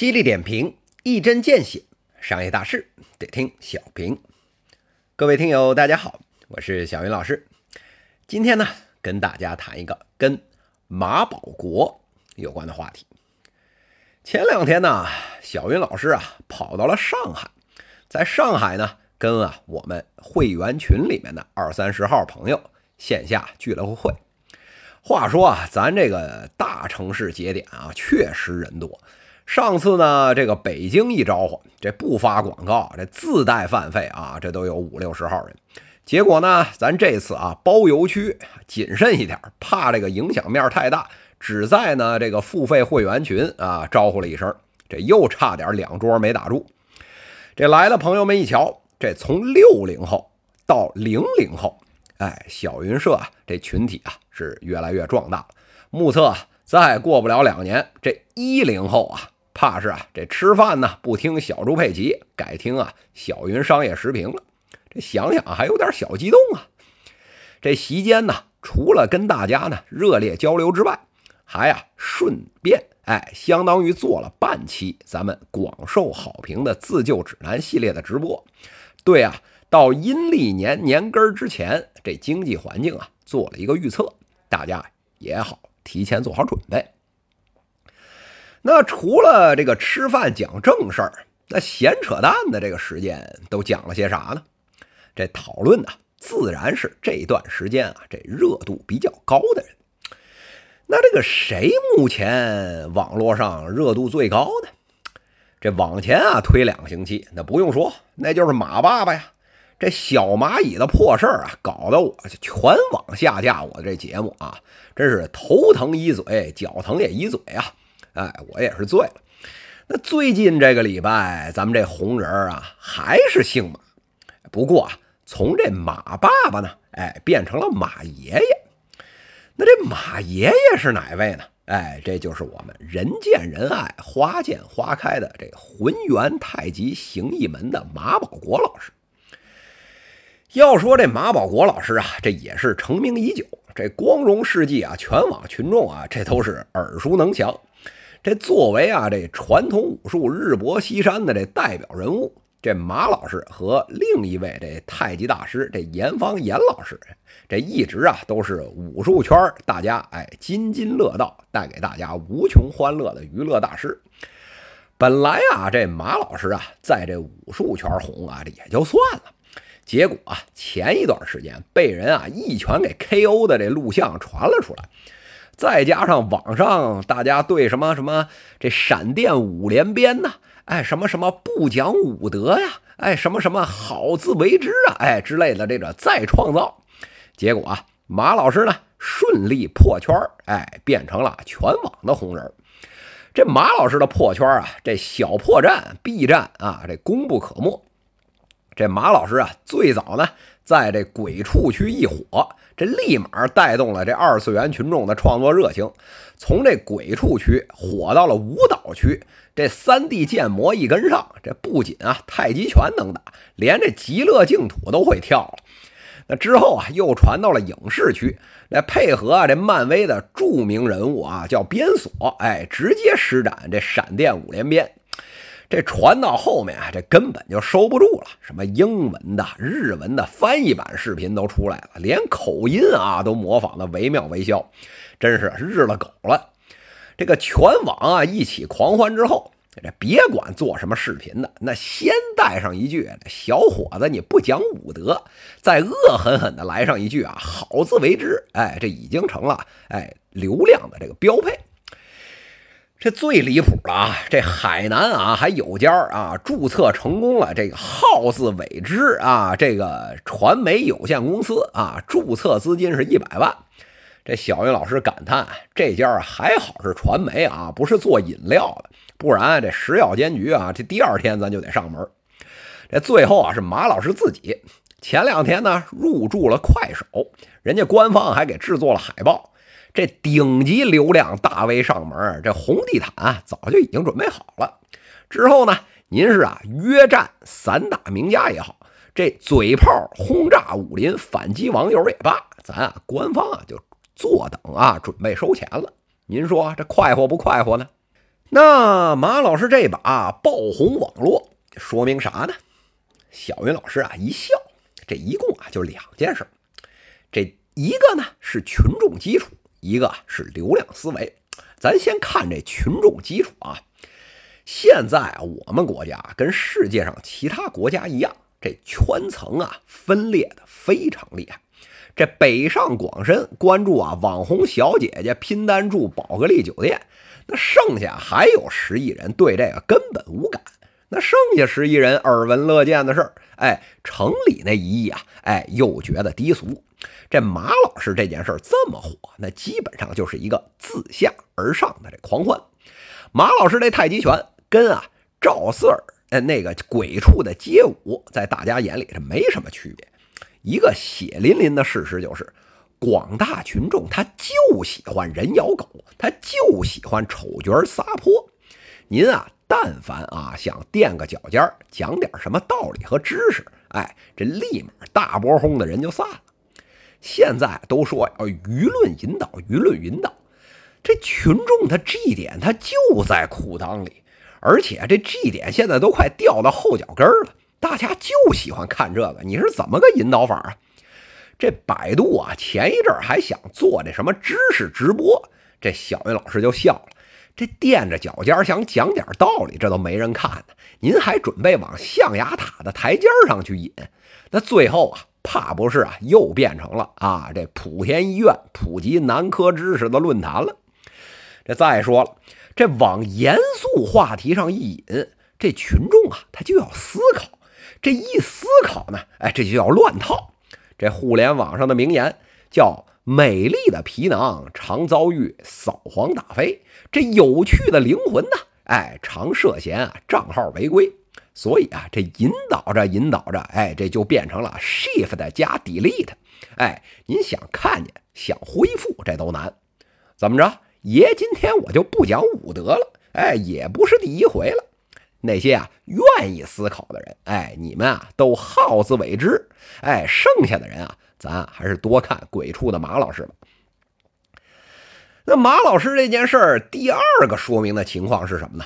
犀利点评，一针见血，商业大事得听小平。各位听友，大家好，我是小云老师。今天呢，跟大家谈一个跟马保国有关的话题。前两天呢，小云老师啊跑到了上海，在上海呢，跟啊我们会员群里面的二三十号朋友线下聚了会。话说啊，咱这个大城市节点啊，确实人多。上次呢，这个北京一招呼，这不发广告，这自带饭费啊，这都有五六十号人。结果呢，咱这次啊包邮区，谨慎一点，怕这个影响面太大，只在呢这个付费会员群啊招呼了一声，这又差点两桌没打住。这来的朋友们一瞧，这从六零后到零零后，哎，小云社啊这群体啊是越来越壮大。目测再过不了两年，这一零后啊。怕是啊，这吃饭呢不听小猪佩奇，改听啊小云商业时评了。这想想还有点小激动啊。这席间呢，除了跟大家呢热烈交流之外，还啊顺便哎，相当于做了半期咱们广受好评的自救指南系列的直播。对啊，到阴历年年根之前，这经济环境啊做了一个预测，大家也好提前做好准备。那除了这个吃饭讲正事儿，那闲扯淡的这个时间都讲了些啥呢？这讨论呢，自然是这段时间啊，这热度比较高的人。那这个谁目前网络上热度最高的？这往前啊推两个星期，那不用说，那就是马爸爸呀。这小蚂蚁的破事儿啊，搞得我全网下架我这节目啊，真是头疼一嘴，脚疼也一嘴啊。哎，我也是醉了。那最近这个礼拜，咱们这红人啊，还是姓马，不过啊，从这马爸爸呢，哎，变成了马爷爷。那这马爷爷是哪位呢？哎，这就是我们人见人爱、花见花开的这浑元太极形意门的马保国老师。要说这马保国老师啊，这也是成名已久，这光荣事迹啊，全网群众啊，这都是耳熟能详。这作为啊，这传统武术日薄西山的这代表人物，这马老师和另一位这太极大师这严方严老师，这一直啊都是武术圈大家哎津津乐道，带给大家无穷欢乐的娱乐大师。本来啊，这马老师啊在这武术圈红啊，这也就算了。结果啊，前一段时间被人啊一拳给 KO 的这录像传了出来。再加上网上大家对什么什么这闪电五连鞭呐，哎什么什么不讲武德呀，哎什么什么好自为之啊，哎之类的这个再创造，结果啊马老师呢顺利破圈哎变成了全网的红人。这马老师的破圈啊，这小破绽 B 站啊，这功不可没。这马老师啊最早呢在这鬼畜区一火。这立马带动了这二次元群众的创作热情，从这鬼畜区火到了舞蹈区。这三 D 建模一跟上，这不仅啊太极拳能打，连这极乐净土都会跳了。那之后啊，又传到了影视区，来配合啊这漫威的著名人物啊叫边索，哎，直接施展这闪电五连鞭。这传到后面啊，这根本就收不住了。什么英文的、日文的翻译版视频都出来了，连口音啊都模仿的惟妙惟肖，真是日了狗了。这个全网啊一起狂欢之后，这别管做什么视频的，那先带上一句“小伙子你不讲武德”，再恶狠狠的来上一句啊“好自为之”，哎，这已经成了哎流量的这个标配。这最离谱了啊！这海南啊，还有家啊，注册成功了这个号字尾之啊，这个传媒有限公司啊，注册资金是一百万。这小云老师感叹：这家还好是传媒啊，不是做饮料的，不然这食药监局啊，这第二天咱就得上门。这最后啊，是马老师自己前两天呢入驻了快手，人家官方还给制作了海报。这顶级流量大 V 上门，这红地毯啊早就已经准备好了。之后呢，您是啊约战散打名家也好，这嘴炮轰炸武林反击网友也罢，咱啊官方啊就坐等啊准备收钱了。您说这快活不快活呢？那马老师这把爆红网络说明啥呢？小云老师啊一笑，这一共啊就两件事，这一个呢是群众基础，一个是流量思维。咱先看这群众基础啊，现在我们国家跟世界上其他国家一样，这圈层啊分裂的非常厉害。这北上广深关注啊网红小姐姐拼单住宝格丽酒店，那剩下还有十亿人对这个根本无感。那剩下十亿人耳闻乐见的事儿，哎，城里那一亿啊，哎，又觉得低俗。这马老师这件事这么火，那基本上就是一个自下而上的这狂欢。马老师这太极拳跟啊赵四儿呃那个鬼畜的街舞，在大家眼里这没什么区别。一个血淋淋的事实就是，广大群众他就喜欢人咬狗，他就喜欢丑角撒泼。您啊。但凡啊想垫个脚尖儿讲点什么道理和知识，哎，这立马大波轰的人就散了。现在都说要舆论引导，舆论引导，这群众他 G 点他就在裤裆里，而且这 G 点现在都快掉到后脚跟了，大家就喜欢看这个。你是怎么个引导法啊？这百度啊前一阵还想做这什么知识直播，这小云老师就笑了。这垫着脚尖想讲点道理，这都没人看呢。您还准备往象牙塔的台阶上去引？那最后啊，怕不是啊，又变成了啊这莆田医院普及男科知识的论坛了。这再说了，这往严肃话题上一引，这群众啊，他就要思考。这一思考呢，哎，这就要乱套。这互联网上的名言叫。美丽的皮囊常遭遇扫黄打非，这有趣的灵魂呢？哎，常涉嫌啊账号违规。所以啊，这引导着引导着，哎，这就变成了 Shift 加 Delete。哎，您想看见，想恢复，这都难。怎么着？爷今天我就不讲武德了。哎，也不是第一回了。那些啊愿意思考的人，哎，你们啊都好自为之。哎，剩下的人啊。咱还是多看鬼畜的马老师吧。那马老师这件事儿，第二个说明的情况是什么呢？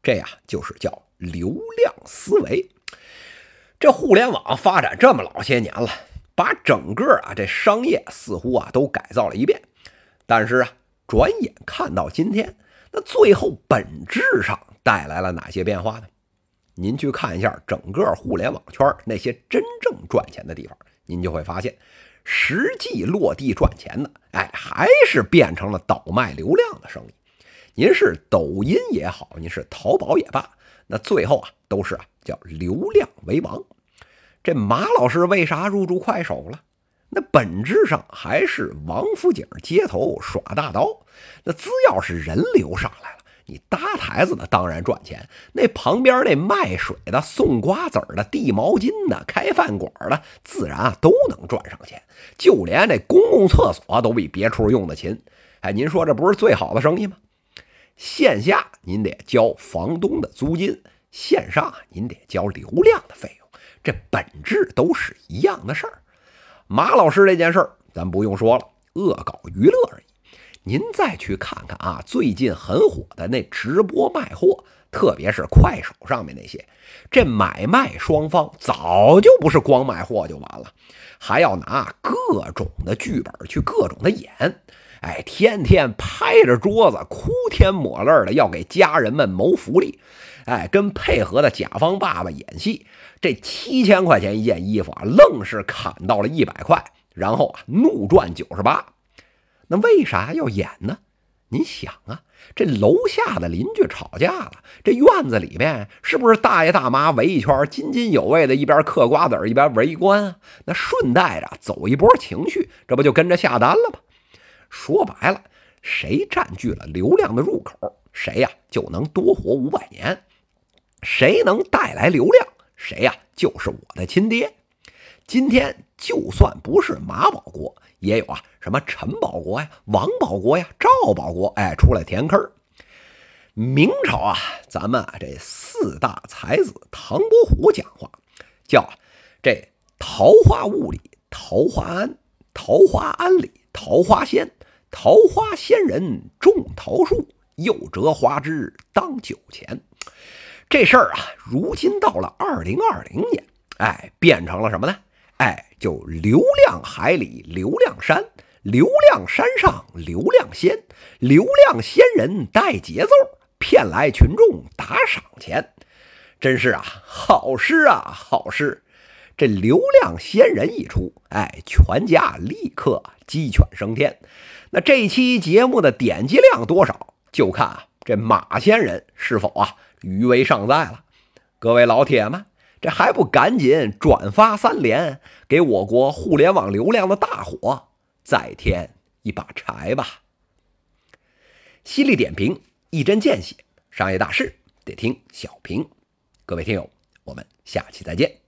这呀，就是叫流量思维。这互联网发展这么老些年了，把整个啊这商业似乎啊都改造了一遍。但是啊，转眼看到今天，那最后本质上带来了哪些变化呢？您去看一下整个互联网圈那些真正赚钱的地方。您就会发现，实际落地赚钱的，哎，还是变成了倒卖流量的生意。您是抖音也好，您是淘宝也罢，那最后啊，都是啊叫流量为王。这马老师为啥入驻快手了？那本质上还是王府井街头耍大刀。那只要是人流上来了。你搭台子的当然赚钱，那旁边那卖水的、送瓜子的、递毛巾的、开饭馆的，自然啊都能赚上钱。就连那公共厕所都比别处用的勤。哎，您说这不是最好的生意吗？线下您得交房东的租金，线上您得交流量的费用，这本质都是一样的事儿。马老师这件事儿，咱不用说了，恶搞娱乐而已。您再去看看啊，最近很火的那直播卖货，特别是快手上面那些，这买卖双方早就不是光卖货就完了，还要拿各种的剧本去各种的演，哎，天天拍着桌子哭天抹泪的要给家人们谋福利，哎，跟配合的甲方爸爸演戏，这七千块钱一件衣服啊，愣是砍到了一百块，然后啊怒赚九十八。那为啥要演呢？您想啊，这楼下的邻居吵架了，这院子里面是不是大爷大妈围一圈，津津有味的，一边嗑瓜子一边围观啊？那顺带着走一波情绪，这不就跟着下单了吗？说白了，谁占据了流量的入口，谁呀就能多活五百年；谁能带来流量，谁呀就是我的亲爹。今天就算不是马保国。也有啊，什么陈保国呀、王保国呀、赵保国，哎，出来填坑。明朝啊，咱们啊这四大才子唐伯虎讲话，叫这桃花坞里桃花庵，桃花庵里桃花仙，桃花仙人种桃树，又折花枝当酒钱。这事儿啊，如今到了二零二零年，哎，变成了什么呢？哎，就流量海里流量山，流量山上流量仙，流量仙人带节奏，骗来群众打赏钱。真是啊，好诗啊，好诗！这流量仙人一出，哎，全家立刻鸡犬升天。那这期节目的点击量多少，就看啊，这马仙人是否啊余威尚在了。各位老铁们，这还不赶紧转发三连，给我国互联网流量的大火再添一把柴吧！犀利点评，一针见血，商业大事得听小平。各位听友，我们下期再见。